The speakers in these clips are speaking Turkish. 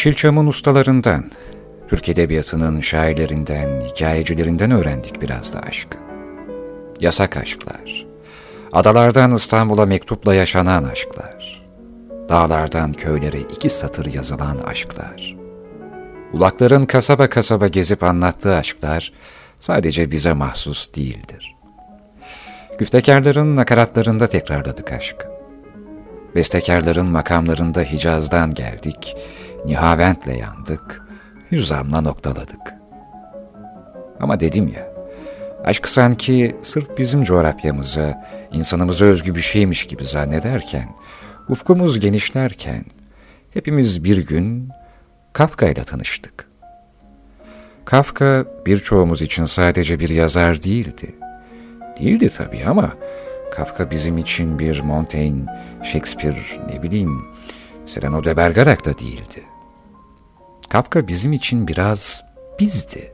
Yeşilçam'ın ustalarından, Türk Edebiyatı'nın şairlerinden, hikayecilerinden öğrendik biraz da aşkı. Yasak aşklar, adalardan İstanbul'a mektupla yaşanan aşklar, dağlardan köylere iki satır yazılan aşklar, ulakların kasaba kasaba gezip anlattığı aşklar sadece bize mahsus değildir. Güftekarların nakaratlarında tekrarladık aşkı. Bestekarların makamlarında Hicaz'dan geldik, Nihavent'le yandık, Hüzam'la noktaladık. Ama dedim ya, aşk sanki sırf bizim coğrafyamıza, insanımıza özgü bir şeymiş gibi zannederken, ufkumuz genişlerken, hepimiz bir gün Kafka ile tanıştık. Kafka birçoğumuz için sadece bir yazar değildi. Değildi tabii ama Kafka bizim için bir Montaigne, Shakespeare, ne bileyim, Cyrano de Bergerac da değildi. Kafka bizim için biraz bizdi.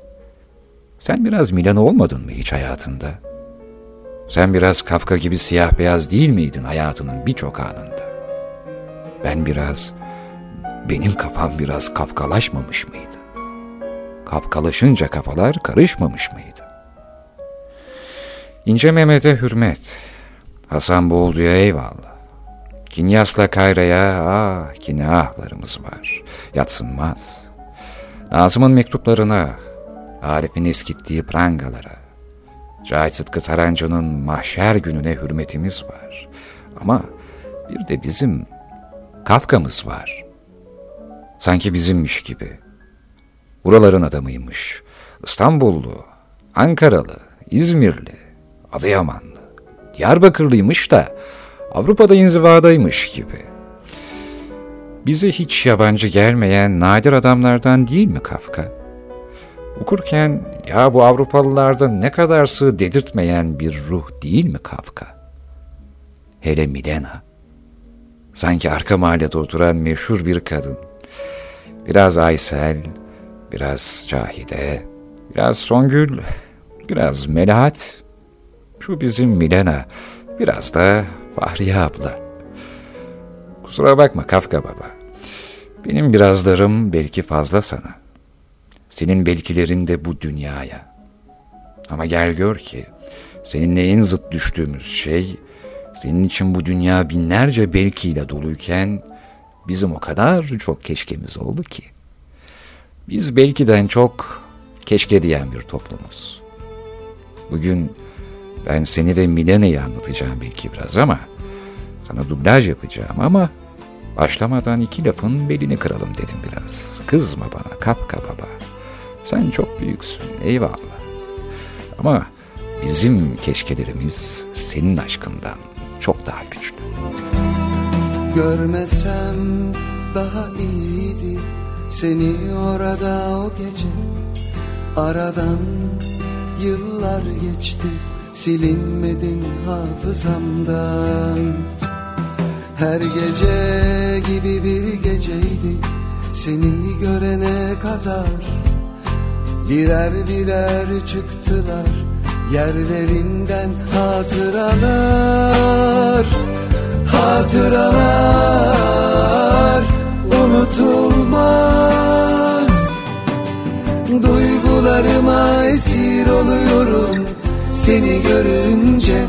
Sen biraz Milan olmadın mı hiç hayatında? Sen biraz Kafka gibi siyah beyaz değil miydin hayatının birçok anında? Ben biraz, benim kafam biraz kafkalaşmamış mıydı? Kafkalaşınca kafalar karışmamış mıydı? İnce Mehmet'e hürmet, Hasan Boğuldu'ya eyvallah. Kinyas'la Kayra'ya ah yine ahlarımız var. Yatsınmaz. Nazım'ın mektuplarına, Arif'in eskittiği prangalara, Cahit Sıtkı Tarancı'nın mahşer gününe hürmetimiz var. Ama bir de bizim Kafka'mız var. Sanki bizimmiş gibi. Buraların adamıymış. İstanbullu, Ankaralı, İzmirli, Adıyamanlı, Diyarbakırlıymış da Avrupa'da inzivadaymış gibi. Bize hiç yabancı gelmeyen nadir adamlardan değil mi Kafka? Okurken ya bu Avrupalılarda ne kadar sığ dedirtmeyen bir ruh değil mi Kafka? Hele Milena. Sanki arka mahallede oturan meşhur bir kadın. Biraz Aysel, biraz Cahide, biraz Songül, biraz Melahat. Şu bizim Milena, biraz da Fahriye abla. Kusura bakma Kafka baba. Benim birazlarım belki fazla sana. Senin belkilerin de bu dünyaya. Ama gel gör ki seninle en zıt düştüğümüz şey senin için bu dünya binlerce belkiyle doluyken bizim o kadar çok keşkemiz oldu ki. Biz belkiden çok keşke diyen bir toplumuz. Bugün ben seni ve Milene'yi anlatacağım belki biraz ama sana dublaj yapacağım ama başlamadan iki lafın belini kıralım dedim biraz. Kızma bana Kafka baba. Sen çok büyüksün eyvallah. Ama bizim keşkelerimiz senin aşkından çok daha güçlü. Görmesem daha iyiydi seni orada o gece Aradan yıllar geçti silinmedin hafızamdan Her gece gibi bir geceydi. Seni görene kadar Birer birer çıktılar. Yerlerinden hatıralar Hatıralar unutulmaz. Duygularıma esir oluyorum. Seni görünce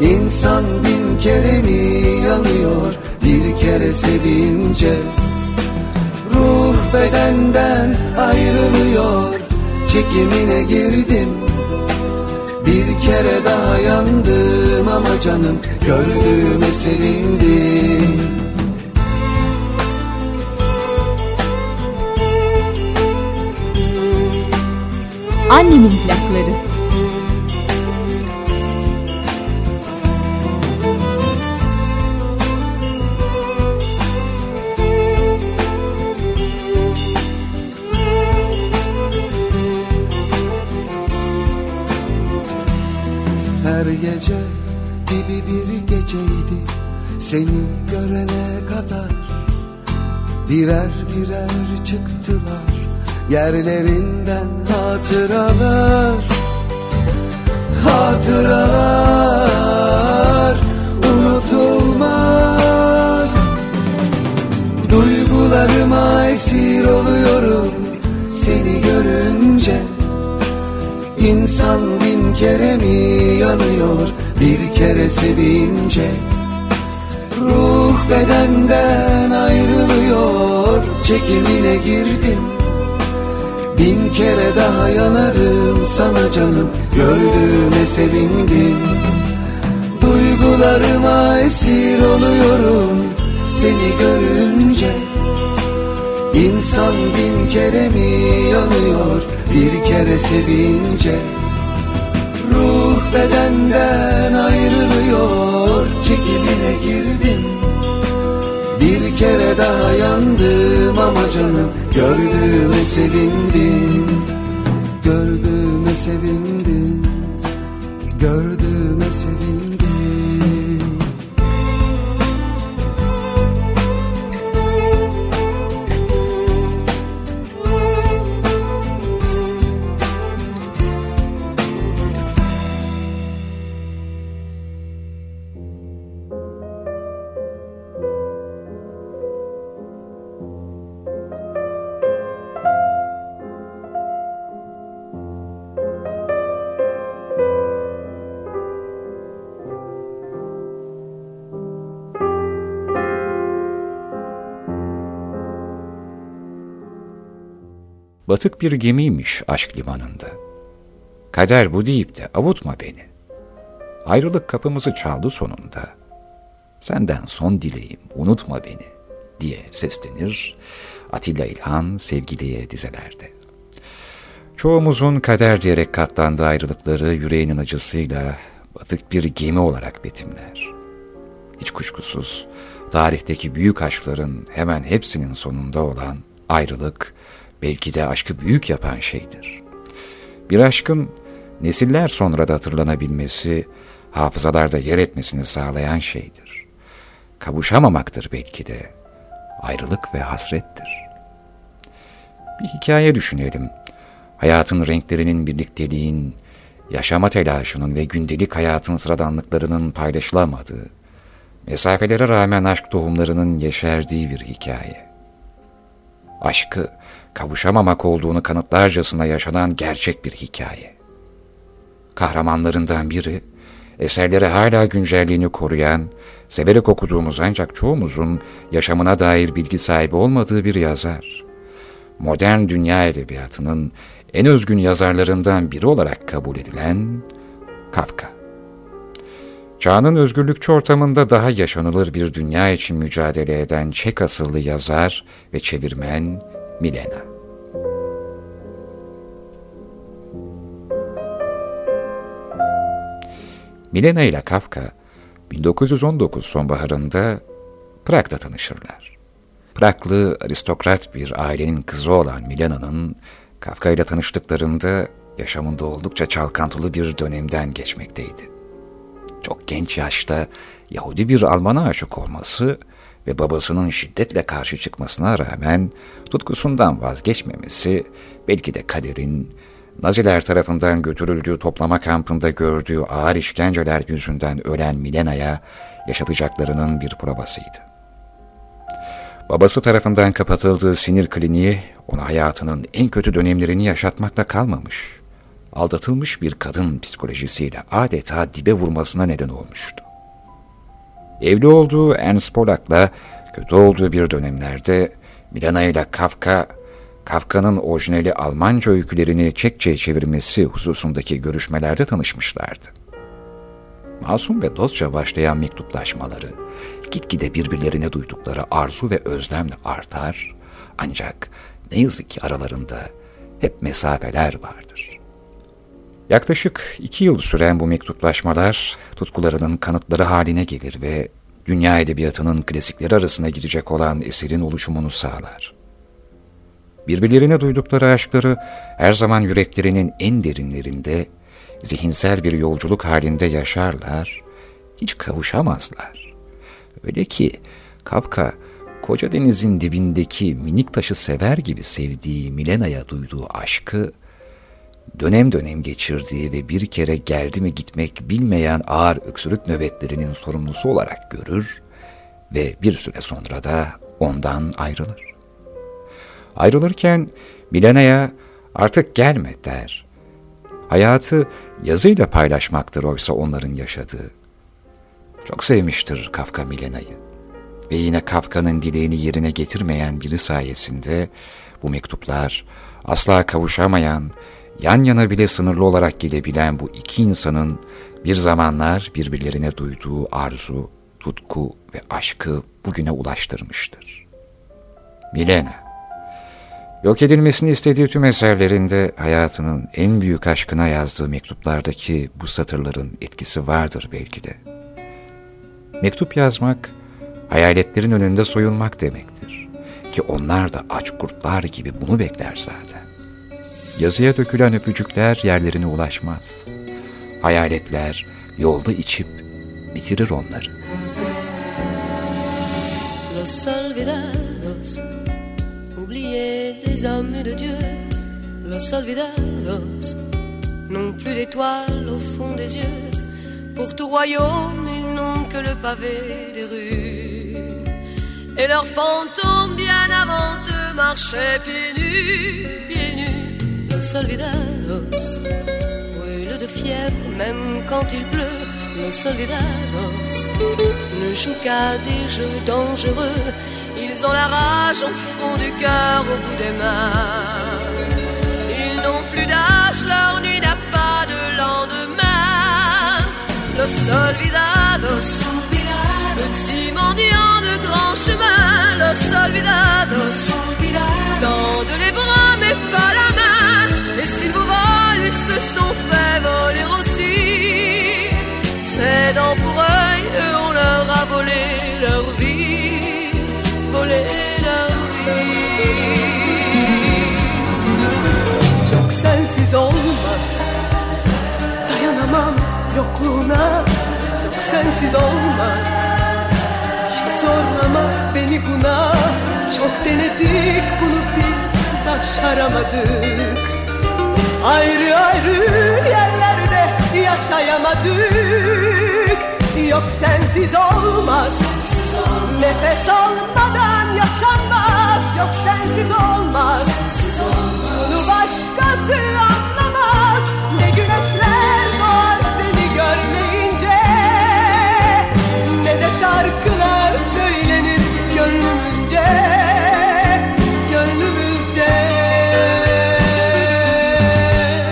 İnsan bin kere mi yanıyor? Bir kere sevince. Ruh bedenden ayrılıyor. Çekimine girdim. Bir kere daha yandım ama canım gördüğüme sevindim Annemin plakları gece gibi bir geceydi. Seni görene kadar Birer birer çıktılar. Yerlerinden hatıralar Hatıralar unutulmaz. Duygularıma esir oluyorum. Seni görünce insan bin kere mi yanıyor? Bir kere sevince Ruh bedenden ayrılıyor. Çekimine girdim Bin kere daha yanarım sana canım. Gördüğüme sevindim Duygularıma esir oluyorum. Seni görünce İnsan bin kere mi yanıyor? Bir kere sevince bedenden ayrılıyor çekimine girdim. Bir kere daha yandım ama canım gördüğüme sevindim Gördüğüme sevindim Gördüğüme sevindim Batık bir gemiymiş aşk limanında. Kader bu deyip de avutma beni. Ayrılık kapımızı çaldı sonunda. Senden son dileğim unutma beni diye seslenir Atilla İlhan sevgiliye dizelerde. Çoğumuzun kader diyerek katlandığı ayrılıkları yüreğinin acısıyla batık bir gemi olarak betimler. Hiç kuşkusuz tarihteki büyük aşkların hemen hepsinin sonunda olan ayrılık belki de aşkı büyük yapan şeydir. Bir aşkın nesiller sonra da hatırlanabilmesi, hafızalarda yer etmesini sağlayan şeydir. Kavuşamamaktır belki de, ayrılık ve hasrettir. Bir hikaye düşünelim. Hayatın renklerinin birlikteliğin, yaşama telaşının ve gündelik hayatın sıradanlıklarının paylaşılamadığı, mesafelere rağmen aşk tohumlarının yeşerdiği bir hikaye. Aşkı kavuşamamak olduğunu kanıtlarcasına yaşanan gerçek bir hikaye. Kahramanlarından biri, eserleri hala güncelliğini koruyan, severek okuduğumuz ancak çoğumuzun yaşamına dair bilgi sahibi olmadığı bir yazar. Modern dünya edebiyatının en özgün yazarlarından biri olarak kabul edilen Kafka. Çağının özgürlükçü ortamında daha yaşanılır bir dünya için mücadele eden Çek asıllı yazar ve çevirmen Milena. Milena ile Kafka 1919 sonbaharında Prag'da tanışırlar. Praglı aristokrat bir ailenin kızı olan Milena'nın Kafka ile tanıştıklarında yaşamında oldukça çalkantılı bir dönemden geçmekteydi. Çok genç yaşta Yahudi bir Alman'a aşık olması ve babasının şiddetle karşı çıkmasına rağmen tutkusundan vazgeçmemesi belki de kaderin Naziler tarafından götürüldüğü toplama kampında gördüğü ağır işkenceler yüzünden ölen Milena'ya yaşatacaklarının bir provasıydı. Babası tarafından kapatıldığı sinir kliniği ona hayatının en kötü dönemlerini yaşatmakla kalmamış. Aldatılmış bir kadın psikolojisiyle adeta dibe vurmasına neden olmuştu. Evli olduğu Ernst Polak'la kötü olduğu bir dönemlerde Milana ile Kafka, Kafka'nın orijinali Almanca öykülerini Çekçe'ye çevirmesi hususundaki görüşmelerde tanışmışlardı. Masum ve dostça başlayan mektuplaşmaları, gitgide birbirlerine duydukları arzu ve özlemle artar, ancak ne yazık ki aralarında hep mesafeler vardır. Yaklaşık iki yıl süren bu mektuplaşmalar tutkularının kanıtları haline gelir ve dünya edebiyatının klasikleri arasına girecek olan eserin oluşumunu sağlar. Birbirlerine duydukları aşkları her zaman yüreklerinin en derinlerinde, zihinsel bir yolculuk halinde yaşarlar, hiç kavuşamazlar. Öyle ki Kafka, koca denizin dibindeki minik taşı sever gibi sevdiği Milena'ya duyduğu aşkı, dönem dönem geçirdiği ve bir kere geldi mi gitmek bilmeyen ağır öksürük nöbetlerinin sorumlusu olarak görür ve bir süre sonra da ondan ayrılır. Ayrılırken Milena'ya artık gelme der. Hayatı yazıyla paylaşmaktır oysa onların yaşadığı. Çok sevmiştir Kafka Milena'yı. Ve yine Kafka'nın dileğini yerine getirmeyen biri sayesinde bu mektuplar asla kavuşamayan, yan yana bile sınırlı olarak gelebilen bu iki insanın bir zamanlar birbirlerine duyduğu arzu, tutku ve aşkı bugüne ulaştırmıştır. Milena Yok edilmesini istediği tüm eserlerinde hayatının en büyük aşkına yazdığı mektuplardaki bu satırların etkisi vardır belki de. Mektup yazmak, hayaletlerin önünde soyunmak demektir. Ki onlar da aç kurtlar gibi bunu bekler zaten. Yazıya dökülen öpücükler yerlerine ulaşmaz. Hayaletler yolda içip bitirir onları. Los olvidados, oubliés des hommes de Dieu, los olvidados, n'ont plus d'étoiles au fond des yeux. Pour tout royaume, ils n'ont que le pavé des rues. Et leurs fantômes, bien avant de marcher pieds nus, pieds nus. Los olvidados brûlent de fièvre, même quand il pleut. Los olvidados ne jouent qu'à des jeux dangereux. Ils ont la rage au fond du cœur, au bout des mains. Ils n'ont plus d'âge, leur nuit n'a pas de lendemain. Los olvidados, petits mendiants de grands chemins. Los olvidados, tendent les bras mais pas la main. Et s'ils vous volent, ils se sont fait voler aussi. C'est dans pour œil, eux, on leur a volé leur vie, yokluğuna. Yok sensiz olmaz. Hiç zorlama beni buna. Çok denedik bunu biz. Başaramadık Ayrı ayrı yerlerde yaşayamadık. Yok sensiz olmaz Nefes almadan yaşanmaz. Yok sensiz olmaz. Bunu başkası anlamaz. Ne güneşler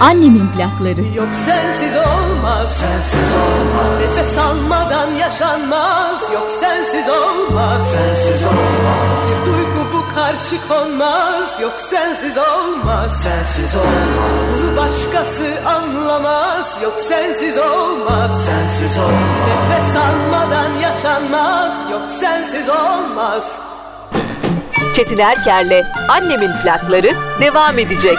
Annemin plakları. Yok sensiz olmaz. Sensiz olmaz. Nefes almadan yaşanmaz. Yok sensiz olmaz. Sensiz olmaz. Bir duygu bu karşı konmaz Yok sensiz olmaz. Sensiz olmaz. Bunu başkası anlamaz. Yok sensiz olmaz. Sensiz olmaz. Nefes almadan yaşanmaz. Yok sensiz olmaz. Çetin Erker'le Annemin plakları devam edecek.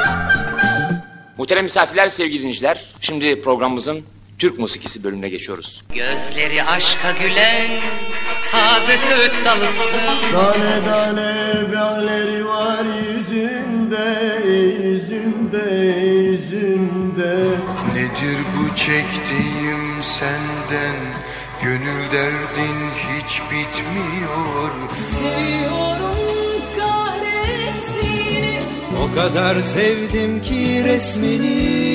Muhterem misafirler, sevgili dinleyiciler. Şimdi programımızın Türk musikisi bölümüne geçiyoruz. Gözleri aşka gülen taze söğüt dalısın Tane tane bağları var yüzünde, yüzünde, yüzünde. Nedir bu çektiğim senden Gönül derdin hiç bitmiyor Seviyorum O kadar sevdim ki resmini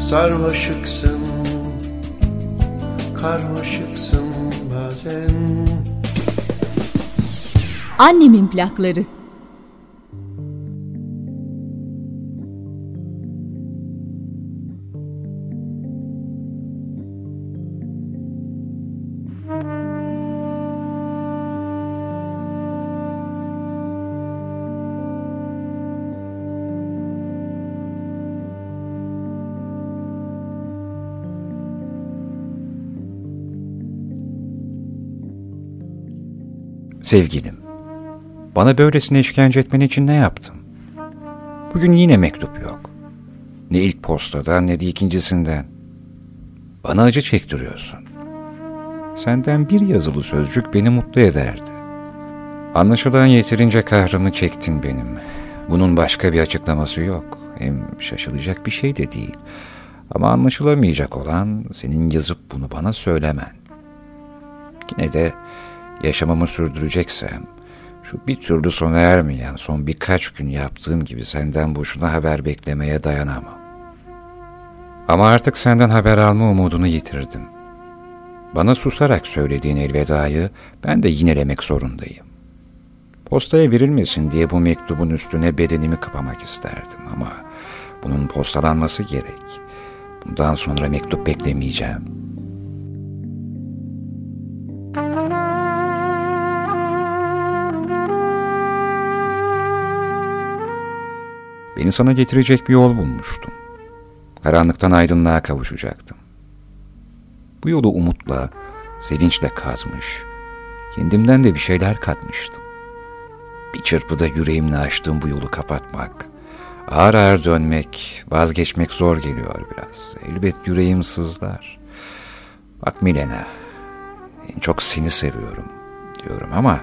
Sarmaşıksın, karmaşıksın bazen. Annemin plakları. Sevgilim, bana böylesine işkence etmen için ne yaptım? Bugün yine mektup yok. Ne ilk postadan ne de ikincisinden. Bana acı çektiriyorsun. Senden bir yazılı sözcük beni mutlu ederdi. Anlaşılan yeterince kahrımı çektin benim. Bunun başka bir açıklaması yok. Hem şaşılacak bir şey de değil. Ama anlaşılamayacak olan senin yazıp bunu bana söylemen. Yine de yaşamamı sürdüreceksem Şu bir türlü sona ermeyen son birkaç gün yaptığım gibi senden boşuna haber beklemeye dayanamam. Ama artık senden haber alma umudunu yitirdim. Bana susarak söylediğin elvedayı ben de yinelemek zorundayım. Postaya verilmesin diye bu mektubun üstüne bedenimi kapamak isterdim ama bunun postalanması gerek. Bundan sonra mektup beklemeyeceğim. Beni sana getirecek bir yol bulmuştum. Karanlıktan aydınlığa kavuşacaktım. Bu yolu umutla, sevinçle kazmış, kendimden de bir şeyler katmıştım. Bir çırpıda yüreğimle açtığım bu yolu kapatmak, ağır ağır dönmek, vazgeçmek zor geliyor biraz. Elbet yüreğim sızlar. Bak Milena, en çok seni seviyorum diyorum ama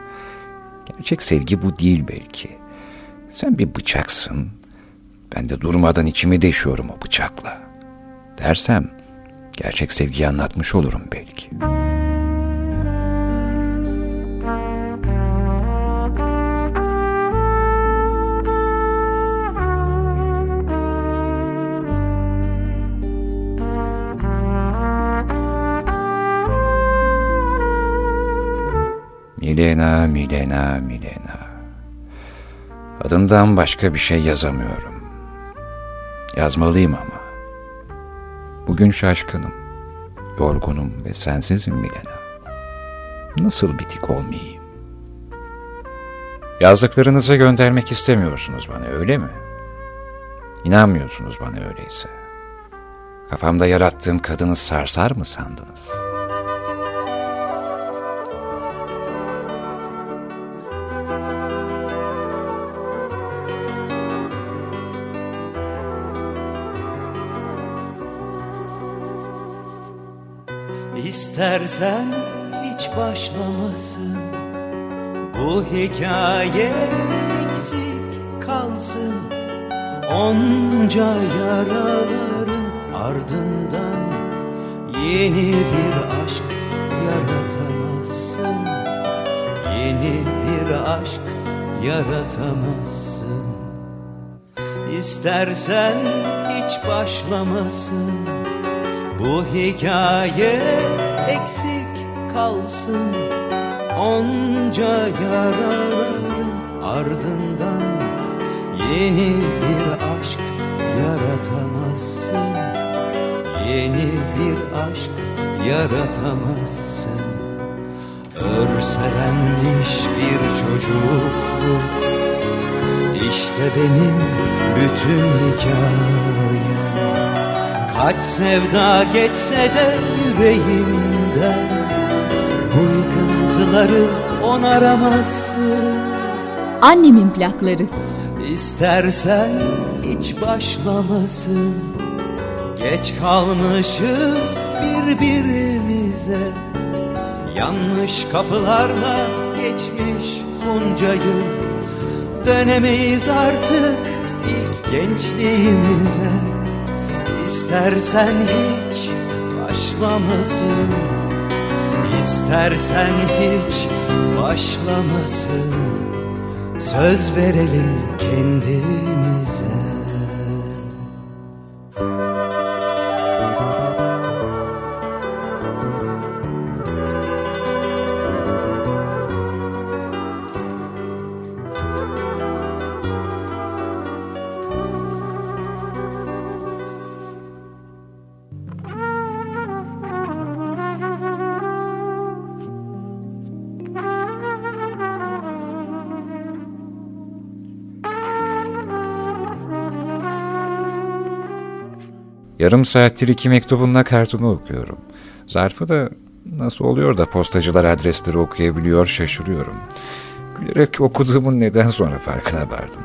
gerçek sevgi bu değil belki. Sen bir bıçaksın, ben de durmadan içimi deşiyorum o bıçakla. Dersem gerçek sevgiyi anlatmış olurum belki. Milena, Milena, Milena. Adından başka bir şey yazamıyorum. Yazmalıyım ama. Bugün şaşkınım, yorgunum ve sensizim Milena. Nasıl bitik olmayayım? Yazdıklarınızı göndermek istemiyorsunuz bana öyle mi? İnanmıyorsunuz bana öyleyse. Kafamda yarattığım kadını sarsar mı sandınız?'' İstersen hiç başlamasın. Bu hikaye eksik kalsın. Onca yaraların ardından Yeni bir aşk yaratamazsın. Yeni bir aşk yaratamazsın. İstersen hiç başlamasın. Bu hikaye eksik kalsın. Onca yaraların ardından Yeni bir aşk yaratamazsın. Yeni bir aşk yaratamazsın. Örselenmiş bir çocukluk İşte benim bütün hikayem. Kaç sevda geçse de yüreğimden Bu yıkıntıları onaramazsın. Annemin plakları. İstersen hiç başlamasın. Geç kalmışız birbirimize. Yanlış kapılarla geçmiş bunca yıl Dönemeyiz artık ilk gençliğimize. İstersen hiç başlamasın İstersen hiç başlamasın. Söz verelim kendimize Yarım saattir iki mektubunla kartını okuyorum. Zarfı da nasıl oluyor da postacılar adresleri okuyabiliyor şaşırıyorum. Gülerek okuduğumun neden sonra farkına vardım.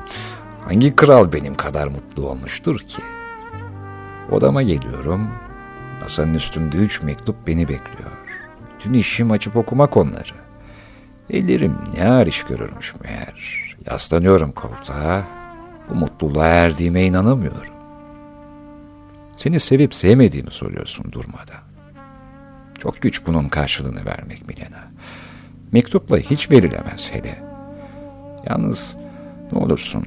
Hangi kral benim kadar mutlu olmuştur ki? Odama geliyorum. Masanın üstünde üç mektup beni bekliyor. Bütün işim açıp okumak onları. Ellerim ne iş görürmüş meğer. Yaslanıyorum koltuğa. Bu mutluluğa erdiğime inanamıyorum. Seni sevip sevmediğimi soruyorsun durmadan. Çok güç bunun karşılığını vermek Milena. Mektupla hiç verilemez hele. Yalnız ne olursun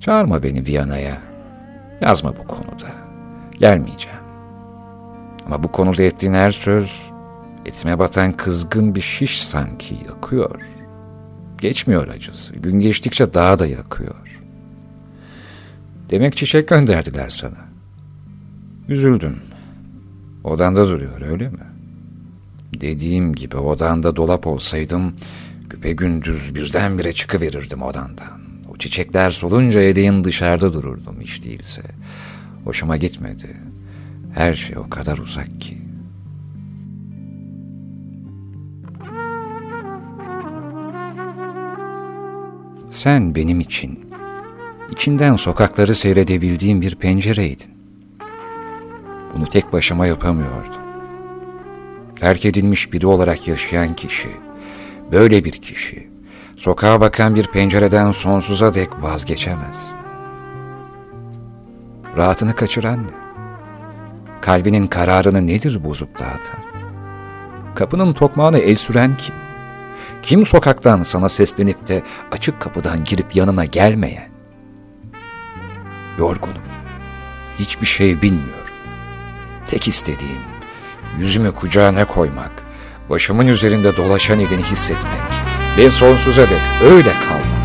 çağırma beni Viyana'ya. Yazma bu konuda. Gelmeyeceğim. Ama bu konuda ettiğin her söz etime batan kızgın bir şiş sanki yakıyor. Geçmiyor acısı. Gün geçtikçe daha da yakıyor. Demek çiçek gönderdiler sana. Üzüldüm. Odanda duruyor öyle mi? Dediğim gibi odanda dolap olsaydım güpe gündüz birdenbire çıkıverirdim odandan. O çiçekler solunca edeğin dışarıda dururdum hiç değilse. Hoşuma gitmedi. Her şey o kadar uzak ki. Sen benim için, içinden sokakları seyredebildiğim bir pencereydin. Bunu tek başıma yapamıyordum. Terk edilmiş biri olarak yaşayan kişi, böyle bir kişi, sokağa bakan bir pencereden sonsuza dek vazgeçemez. Rahatını kaçıran ne? Kalbinin kararını nedir bozup dağıtan? Kapının tokmağına el süren kim? Kim sokaktan sana seslenip de açık kapıdan girip yanına gelmeyen? Yorgunum. Hiçbir şey bilmiyorum. Tek istediğim yüzümü kucağına koymak, başımın üzerinde dolaşan elini hissetmek ve sonsuza dek öyle kalmak.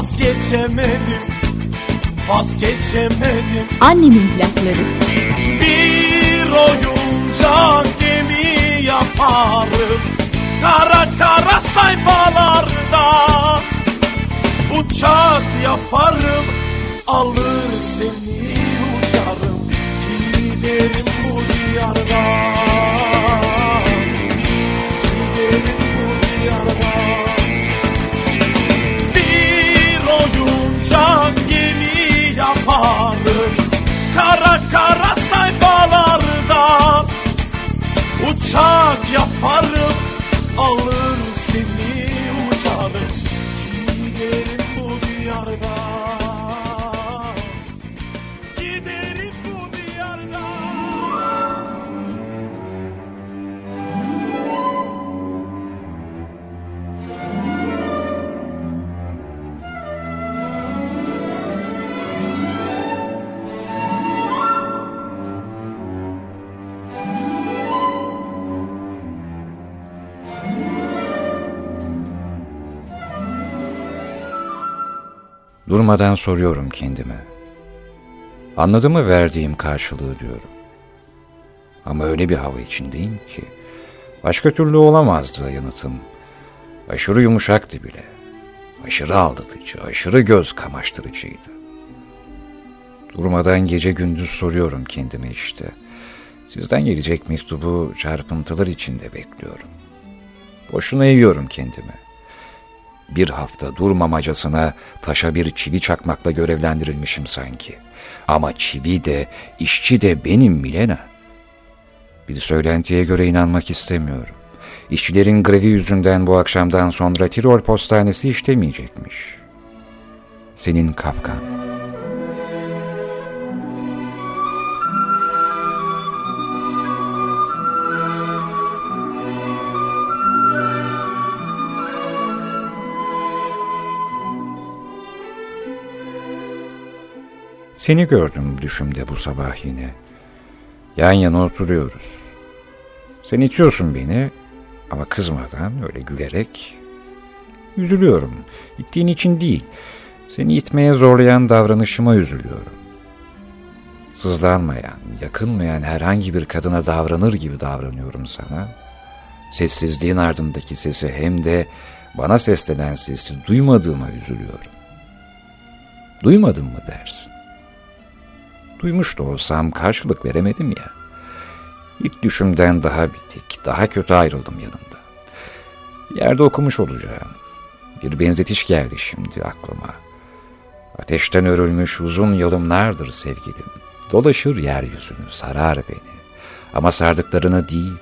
Vazgeçemedim Vazgeçemedim Annemin plakları. Bir oyuncak gemi yaparım. Kara kara sayfalarda Uçak yaparım. Alır seni uçarım. Giderim bu diyardan Uçak Durmadan soruyorum kendime. Anladı mı verdiğim karşılığı diyorum. Ama öyle bir hava içindeyim ki başka türlü olamazdı yanıtım. Aşırı yumuşaktı bile. Aşırı aldatıcı, aşırı göz kamaştırıcıydı. Durmadan gece gündüz soruyorum kendime işte. Sizden gelecek mektubu çarpıntılar içinde bekliyorum. Boşuna yiyorum kendimi. Bir hafta durmamacasına taşa bir çivi çakmakla görevlendirilmişim sanki. Ama çivi de, işçi de benim Milena. Bir söylentiye göre inanmak istemiyorum. İşçilerin grevi yüzünden bu akşamdan sonra Tirol postanesi işlemeyecekmiş. Senin Kafkan. Seni gördüm düşümde bu sabah yine. Yan yana oturuyoruz. Sen itiyorsun beni ama kızmadan öyle gülerek. Üzülüyorum. İttiğin için değil. Seni itmeye zorlayan davranışıma üzülüyorum. Sızlanmayan, yakınmayan herhangi bir kadına davranır gibi davranıyorum sana. Sessizliğin ardındaki sesi hem de bana seslenen sesi duymadığıma üzülüyorum. Duymadın mı dersin? Duymuş da olsam karşılık veremedim ya. İlk düşümden daha bitik, daha kötü ayrıldım yanında. Yerde okumuş olacağım. Bir benzetiş geldi şimdi aklıma. Ateşten örülmüş uzun yolumlardır sevgilim. Dolaşır yeryüzünü, sarar beni. Ama sardıklarını değil,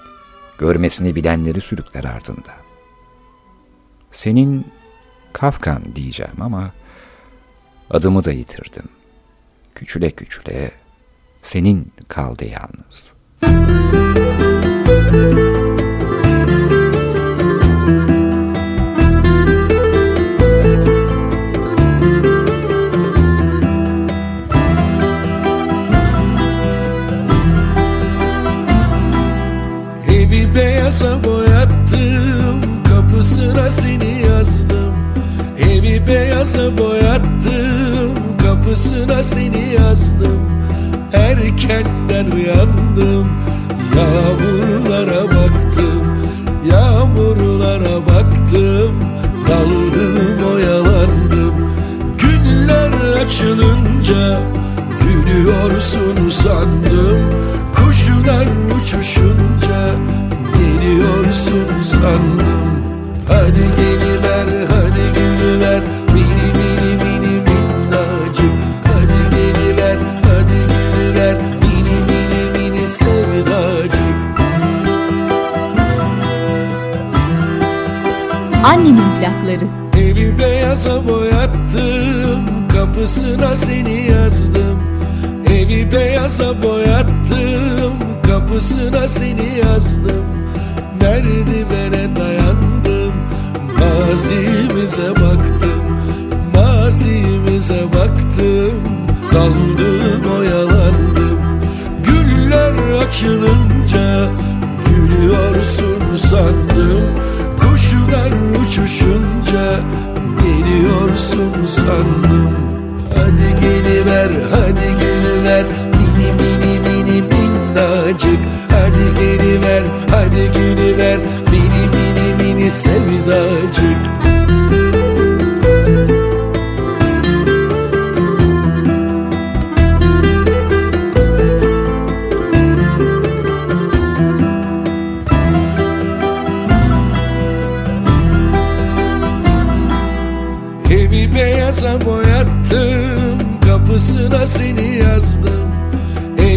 görmesini bilenleri sürükler ardında. Senin Kafkan diyeceğim ama adımı da yitirdim. Küçüle küçüle senin kaldı yalnız. Evi beyaza boyattım Kapısına seni yazdım Evi beyaza boyattım Kapısına seni yazdım. Erkenden uyandım. Yağmurlara baktım. Yağmurlara baktım. Daldım oyalandım. Günler açılınca Gülüyorsun sandım Kuşlar uçuşunca Geliyorsun sandım. Hadi geliver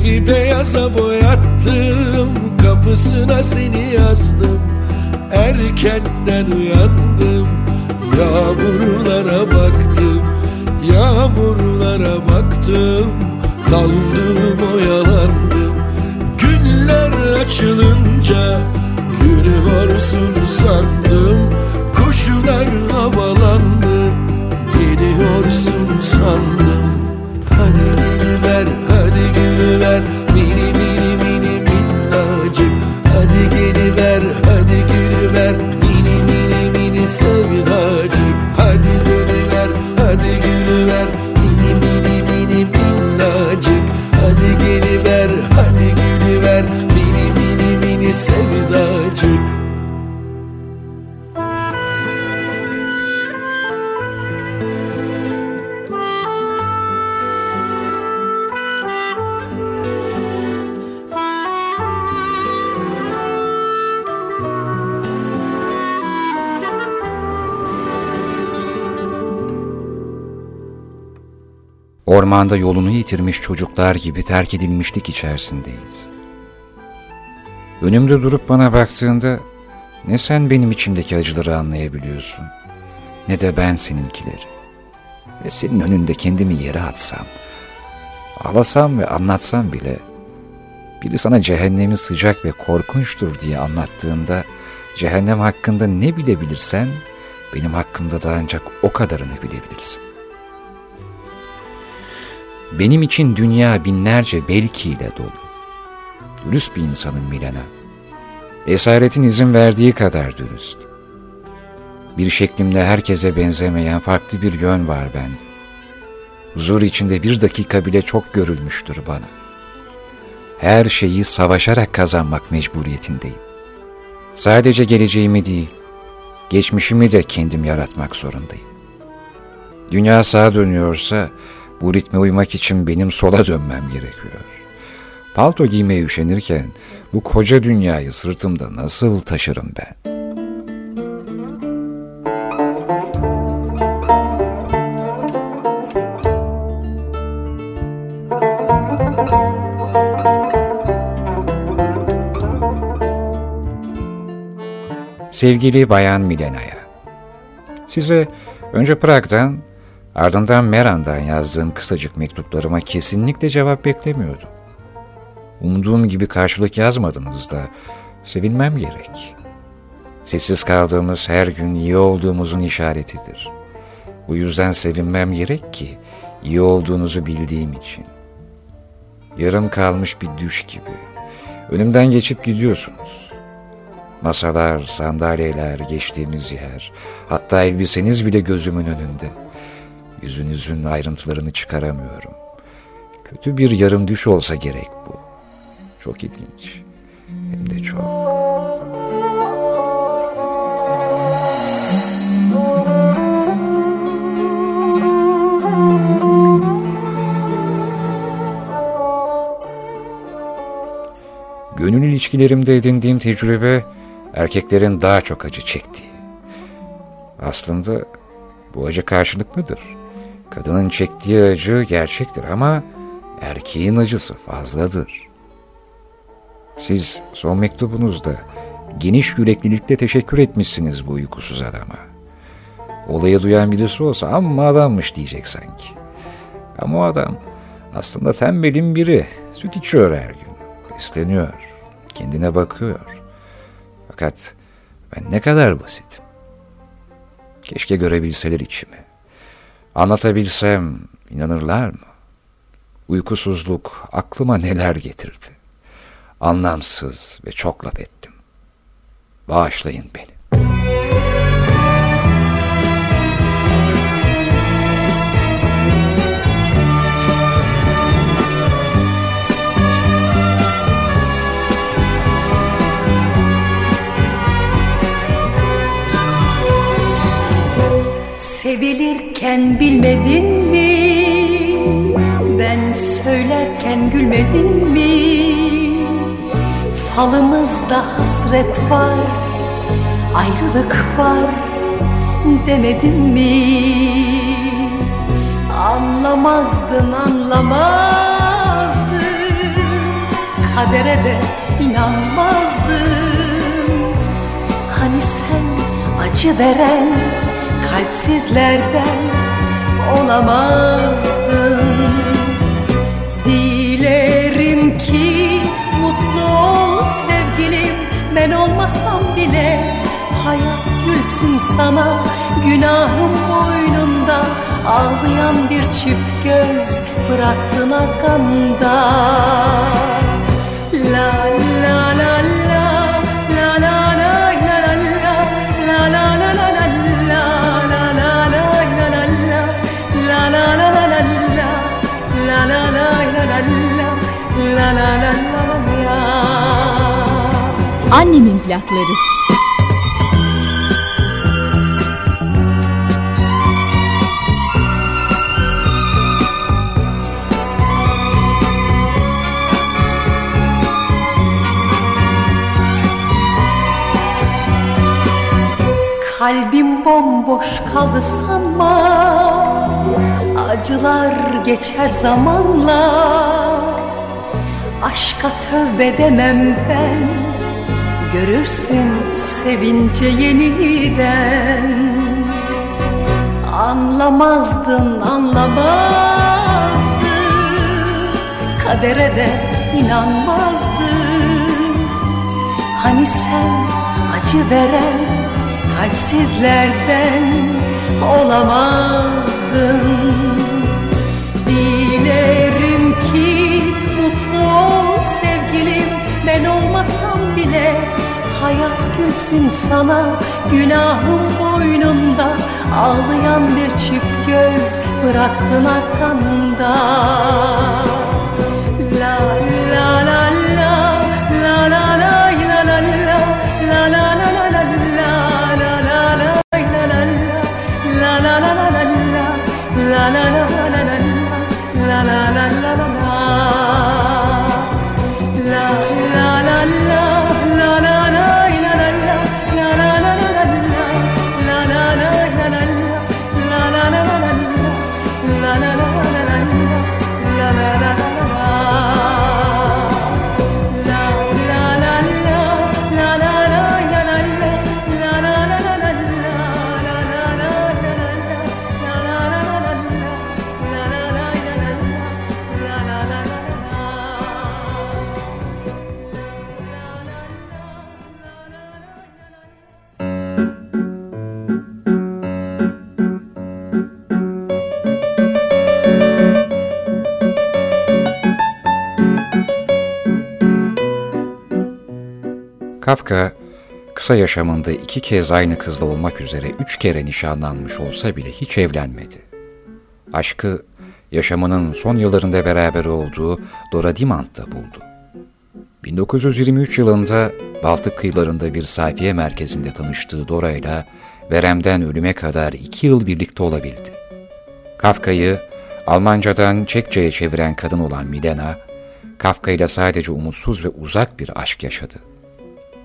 Evi beyaza boyattım Kapısına seni yazdım. Erkenden uyandım Yağmurlara baktım Yağmurlara baktım. Daldım oyalandım. Günler açılınca Gülüyorsun sandım. Kuşlar havalandı Geliyorsun sandım. Gülüver gülüver Mini mini mini minnacık. Hadi geliver hadi gülüver. Mini mini mini sevdacık. Hadi gülüver hadi gülüver. Mini mini mini minnacık. Hadi geliver hadi gülüver. Mini mini mini sevdacık ormanda yolunu yitirmiş çocuklar gibi terk edilmişlik içerisindeyiz. Önümde durup bana baktığında ne sen benim içimdeki acıları anlayabiliyorsun ne de ben seninkileri. Ve senin önünde kendimi yere atsam, ağlasam ve anlatsam bile biri sana cehennemi sıcak ve korkunçtur diye anlattığında cehennem hakkında ne bilebilirsen benim hakkımda da ancak o kadarını bilebilirsin. Benim için dünya binlerce belkiyle dolu. Dürüst bir insanım Milena. Esaretin izin verdiği kadar dürüst. Bir şeklimde herkese benzemeyen farklı bir yön var bende. Huzur içinde bir dakika bile çok görülmüştür bana. Her şeyi savaşarak kazanmak mecburiyetindeyim. Sadece geleceğimi değil, geçmişimi de kendim yaratmak zorundayım. Dünya sağa dönüyorsa bu ritme uymak için benim sola dönmem gerekiyor. Palto giymeye üşenirken bu koca dünyayı sırtımda nasıl taşırım ben? Sevgili Bayan Milena'ya, size önce Prag'dan ardından Meran'dan yazdığım kısacık mektuplarıma kesinlikle cevap beklemiyordum. Umduğum gibi karşılık yazmadınız da sevinmem gerek. Sessiz kaldığımız her gün iyi olduğumuzun işaretidir. Bu yüzden sevinmem gerek ki iyi olduğunuzu bildiğim için. Yarım kalmış bir düş gibi. Önümden geçip gidiyorsunuz. Masalar, sandalyeler, geçtiğimiz yer, hatta elbiseniz bile gözümün önünde. Yüzünüzün ayrıntılarını çıkaramıyorum. Kötü bir yarım düş olsa gerek bu. Çok ilginç. Hem de çok. Gönül ilişkilerimde edindiğim tecrübe erkeklerin daha çok acı çektiği. Aslında bu acı karşılıklıdır. Kadının çektiği acı gerçektir ama erkeğin acısı fazladır. Siz son mektubunuzda geniş yüreklilikle teşekkür etmişsiniz bu uykusuz adama. Olayı duyan birisi olsa amma adammış diyecek sanki. Ama o adam aslında tembelin biri. Süt içiyor her gün. Besleniyor. Kendine bakıyor. Fakat ben ne kadar basitim. Keşke görebilseler içimi. Anlatabilsem inanırlar mı? Uykusuzluk aklıma neler getirdi. Anlamsız ve çok laf ettim. Bağışlayın beni. Sevilirken bilmedin mi? Ben söylerken gülmedin mi? Falımızda hasret var, ayrılık var demedim mi? Anlamazdın anlamazdın, kadere de inanmazdın. Hani sen acı veren kalpsizlerden olamazdın. Dilerim ki mutlu ol sevgilim. Ben olmasam bile hayat gülsün sana. Günahım boynunda ağlayan bir çift göz bıraktın arkanda la la la Annemin plakları. Kalbim bomboş kaldı sanma. Acılar geçer zamanla. Aşka tövbe demem ben Görürsün sevince yeniden. Anlamazdın anlamazdın. Kadere de inanmazdın. Hani sen acı veren kalpsizlerden olamazdın. Dilerim Hayat gülsün sana günahım boynunda Ağlayan bir çift göz bıraktın arkanda Kafka, kısa yaşamında iki kez aynı kızla olmak üzere üç kere nişanlanmış olsa bile hiç evlenmedi. Aşkı, yaşamının son yıllarında beraber olduğu Dora Dimant'ta buldu. 1923 yılında Baltık kıyılarında bir sayfiye merkezinde tanıştığı Dora ile veremden ölüme kadar iki yıl birlikte olabildi. Kafka'yı Almancadan Çekçe'ye çeviren kadın olan Milena, Kafka ile sadece umutsuz ve uzak bir aşk yaşadı.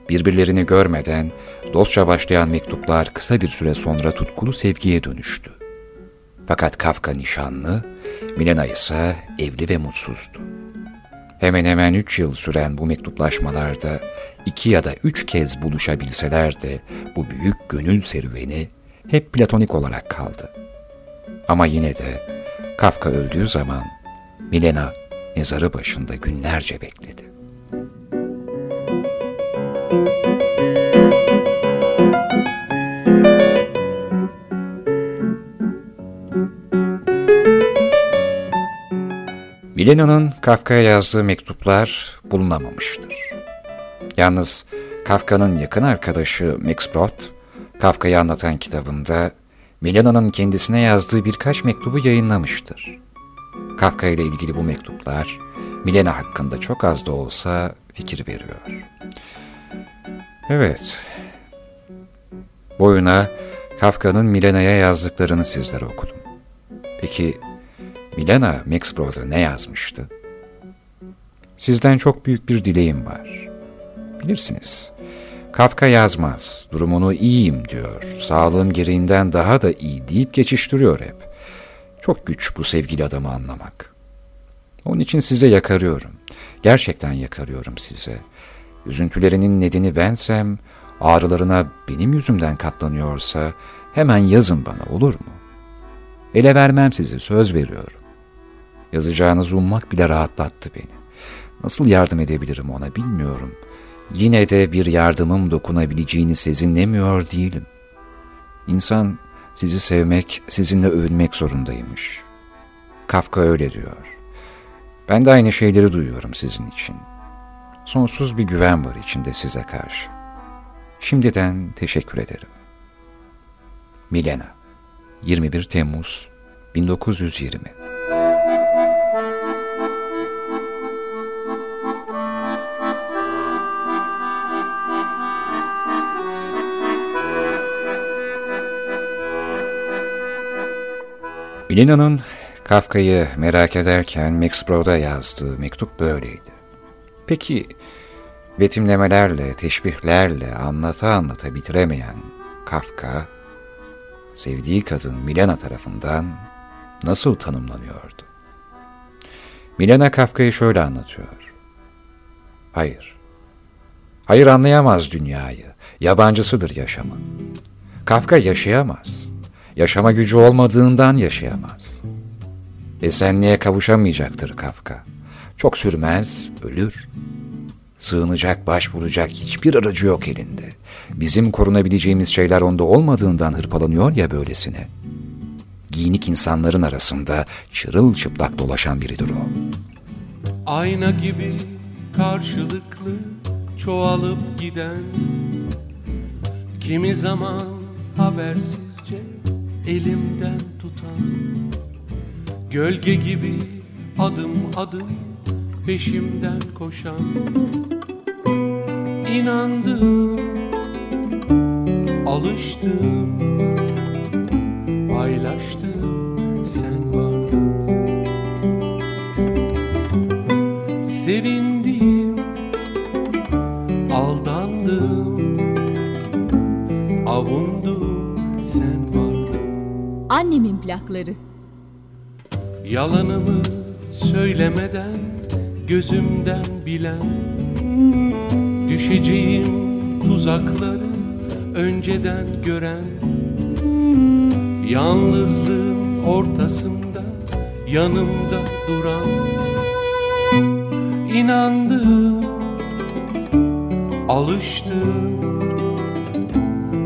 Birbirlerini görmeden dostça başlayan mektuplar kısa bir süre sonra tutkulu sevgiye dönüştü. Fakat Kafka nişanlı, Milena ise evli ve mutsuzdu. Hemen hemen üç yıl süren bu mektuplaşmalarda iki ya da üç kez buluşabilseler de bu büyük gönül serüveni hep platonik olarak kaldı. Ama yine de Kafka öldüğü zaman Milena mezarı başında günlerce bekledi. Milena'nın Kafka'ya yazdığı mektuplar bulunamamıştır. Yalnız Kafka'nın yakın arkadaşı Max Brod, Kafka'yı anlatan kitabında Milena'nın kendisine yazdığı birkaç mektubu yayınlamıştır. Kafka ile ilgili bu mektuplar Milena hakkında çok az da olsa fikir veriyor. Evet, boyuna Kafka'nın Milena'ya yazdıklarını sizlere okudum. Peki Milena Max Brod'a ne yazmıştı? Sizden çok büyük bir dileğim var. Bilirsiniz, Kafka yazmaz, durumunu iyiyim diyor, sağlığım gereğinden daha da iyi deyip geçiştiriyor hep. Çok güç bu sevgili adamı anlamak. Onun için size yakarıyorum. Gerçekten yakarıyorum size. Üzüntülerinin nedeni bensem, ağrılarına benim yüzümden katlanıyorsa hemen yazın bana olur mu? Ele vermem sizi söz veriyorum. Yazacağınızı ummak bile rahatlattı beni. Nasıl yardım edebilirim ona bilmiyorum. Yine de bir yardımım dokunabileceğini sezinlemiyor değilim. İnsan sizi sevmek, sizinle övünmek zorundaymış. Kafka öyle diyor. Ben de aynı şeyleri duyuyorum sizin için. Sonsuz bir güven var içinde size karşı. Şimdiden teşekkür ederim. Milena 21 Temmuz 1920 Milena'nın Kafka'yı merak ederken Max Brod'a yazdığı mektup böyleydi. Peki betimlemelerle, teşbihlerle anlata anlata bitiremeyen Kafka, sevdiği kadın Milena tarafından nasıl tanımlanıyordu? Milena Kafka'yı şöyle anlatıyor. Hayır, hayır anlayamaz dünyayı, yabancısıdır yaşamın. Kafka yaşayamaz, yaşama gücü olmadığından yaşayamaz. Esenliğe kavuşamayacaktır Kafka. Çok sürmez, ölür. Sığınacak, başvuracak hiçbir aracı yok elinde. Bizim korunabileceğimiz şeyler onda olmadığından hırpalanıyor ya böylesine. Giyinik insanların arasında çırılçıplak dolaşan biridir o. Ayna gibi karşılıklı çoğalıp giden Kimi zaman habersizce elimden tutan Gölge gibi adım adım peşimden koşan. İnandım, alıştım, paylaştım sen vardın Sevindim, aldandım, avundum sen vardın Annemin plakları. Yalanımı söylemeden gözümden bilen Düşeceğim tuzakları önceden gören Yalnızlığın ortasında yanımda duran İnandım, alıştım,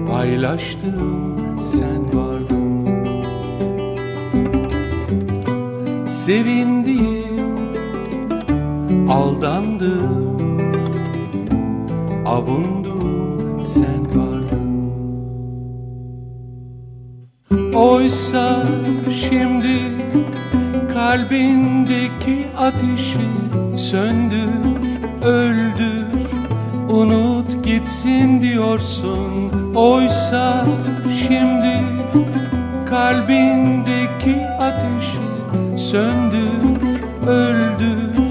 paylaştım sen vardın. Sevindim, aldandım, avundum sen vardın Oysa şimdi kalbindeki ateşi söndür, öldür, unut gitsin diyorsun. Oysa şimdi kalbindeki ateşi söndür, öldür,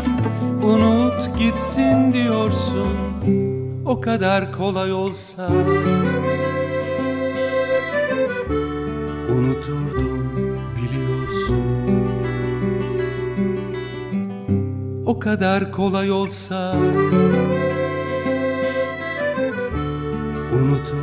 unut gitsin diyorsun O kadar kolay olsa. Unuturdum biliyorsun. O kadar kolay olsa. Unuturdum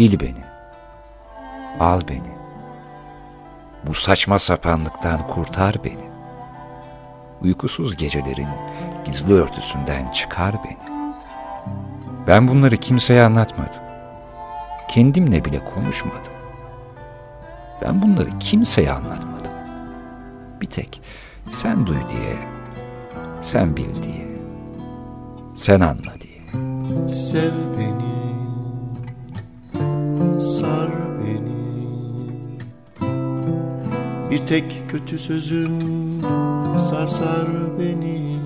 Bil beni. Al beni. Bu saçma sapanlıktan kurtar beni. Uykusuz gecelerin gizli örtüsünden çıkar beni. Ben bunları kimseye anlatmadım. Kendimle bile konuşmadım. Ben bunları kimseye anlatmadım. Bir tek sen duy diye, sen bil diye, sen anla diye. Sev beni Sar beni. Bir tek kötü sözün Sarsar beni.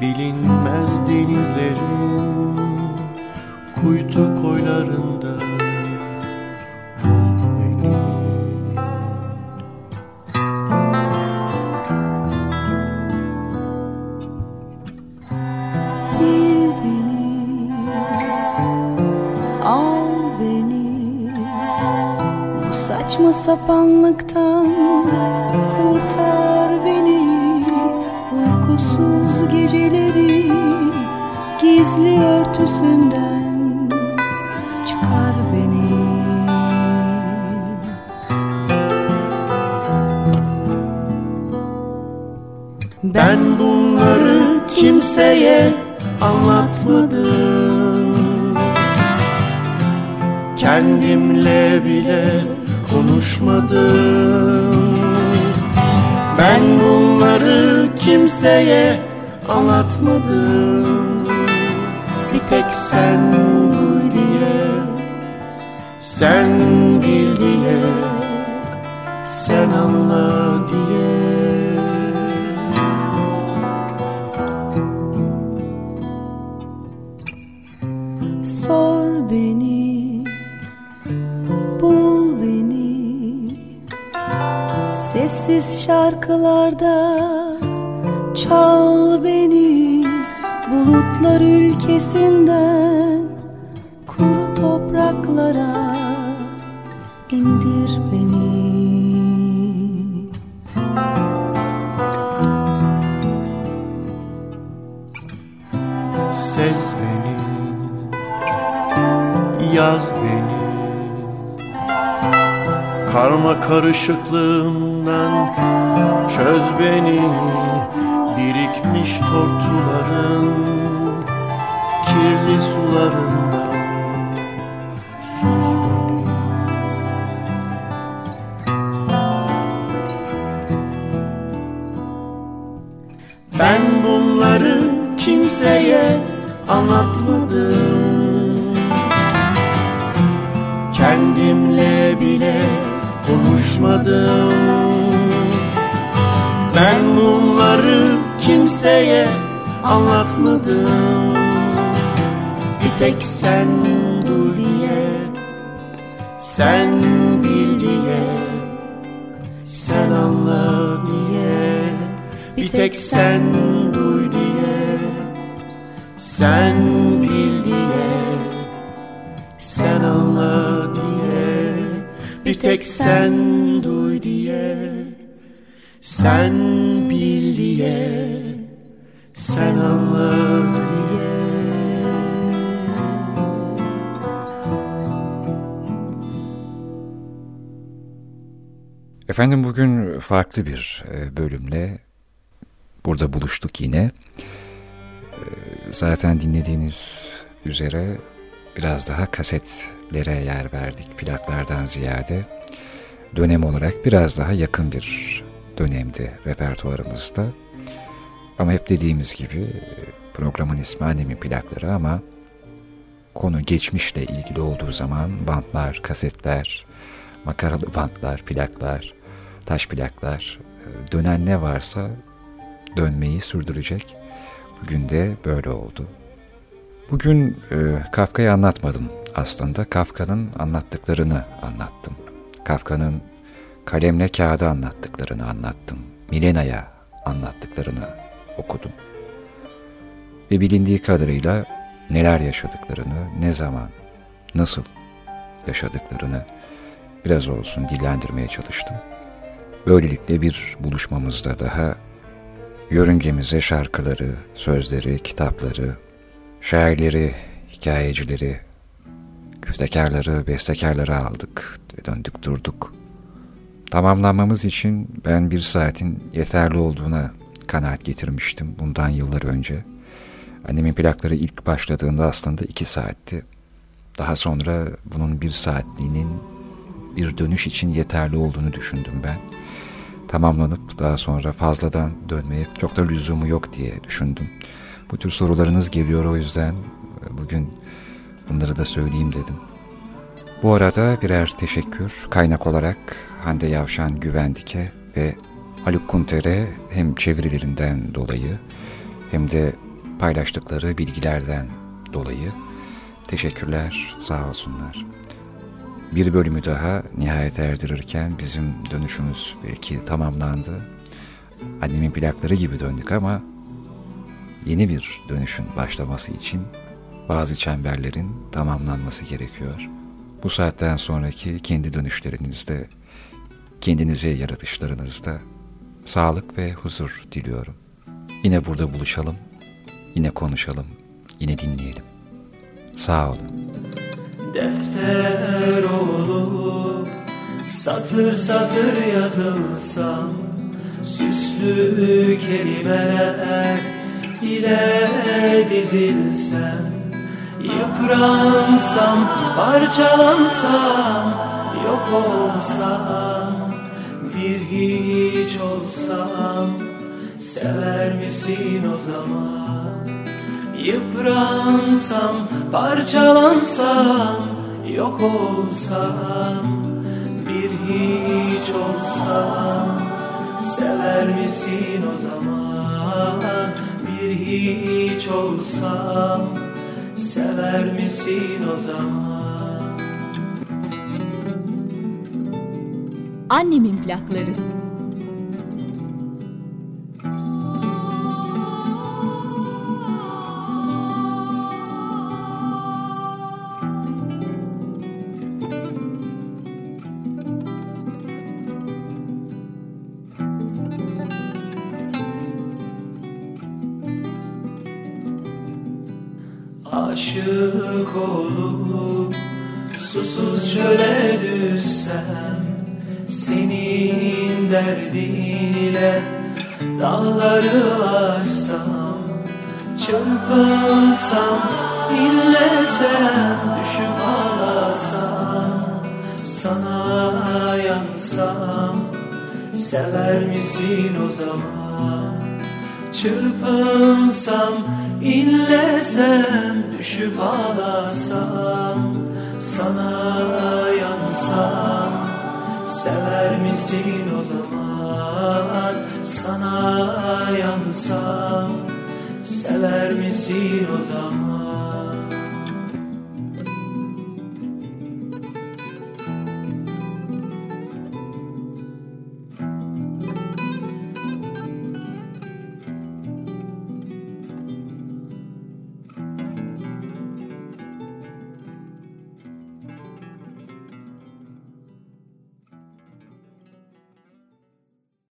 Bilinmez denizlerin Kuytu koylarında saçma Sessiz şarkılarda çal beni Bulutlar ülkesinden kuru topraklara indir beni. Sez beni, yaz beni. Karma karışıklığımdan çöz beni Birikmiş tortuların kirli sularından Süz beni. Ben bunları kimseye anlatmadım. Kendimle bile konuşmadım Ben bunları kimseye anlatmadım. Bir tek sen duy diye Sen bil diye Sen anla diye. Bir tek sen duy diye Sen bil diye Sen anla diye. Bir tek sen duy Sen bil diye Sen anla diye Efendim bugün farklı bir e, bölümle burada buluştuk yine. E, Zaten dinlediğiniz üzere biraz daha kasetlere yer verdik plaklardan ziyade. Dönem olarak biraz daha yakın bir dönemdi repertuarımızda. Ama hep dediğimiz gibi programın ismi annemin plakları ama konu geçmişle ilgili olduğu zaman bantlar, kasetler, makaralı bantlar, plaklar, taş plaklar, e, dönen ne varsa dönmeyi sürdürecek. Bugün de böyle oldu. Bugün e, Kafka'yı anlatmadım aslında. Kafka'nın anlattıklarını anlattım. Kafka'nın kalemle kağıda anlattıklarını anlattım. Milena'ya anlattıklarını okudum. Ve bilindiği kadarıyla neler yaşadıklarını, ne zaman, nasıl yaşadıklarını biraz olsun dillendirmeye çalıştım. Böylelikle bir buluşmamızda daha yörüngemize şarkıları, sözleri, kitapları, şairleri, hikayecileri, küftekarları, bestekarları aldık ve döndük durduk. Tamamlanmamız için ben bir saatin yeterli olduğuna kanaat getirmiştim bundan yıllar önce. Annemin plakları ilk başladığında aslında iki saatti. Daha sonra bunun bir saatliğinin bir dönüş için yeterli olduğunu düşündüm ben. Tamamlanıp daha sonra fazladan dönmeye çok da lüzumu yok diye düşündüm. Bu tür sorularınız geliyor o yüzden bugün bunları da söyleyeyim dedim. Bu arada birer teşekkür kaynak olarak Hande Yavşan Güvendik'e ve Haluk Kunter'e hem çevirilerinden dolayı hem de paylaştıkları bilgilerden dolayı teşekkürler sağ olsunlar. Bir bölümü daha nihayet erdirirken bizim dönüşümüz belki tamamlandı. Annemin plakları gibi döndük ama yeni bir dönüşün başlaması için bazı çemberlerin tamamlanması gerekiyor. Bu saatten sonraki kendi dönüşlerinizde, kendinize yaratışlarınızda sağlık ve huzur diliyorum. Yine burada buluşalım, yine konuşalım, yine dinleyelim. Sağ olun. Defter olup satır satır yazılsam Süslü kelimeler ile dizilsem Yıpransam, parçalansam, yok olsam Bir hiç olsam, sever misin o zaman? Yıpransam, parçalansam, yok olsam Bir hiç olsam, sever misin o zaman? Bir hiç olsam, sever misin o zaman? Annemin plakları. Aşık olup susuz çöle düşsem Senin derdin ile dağları aşsam Çırpınsam, inlesem, düşüp ağlasam Sana yansam, sever misin o zaman? Çırpınsam, inlesem, düşüp ağlasam Sana yansam, sever misin o zaman? Sana yansam, sever misin o zaman?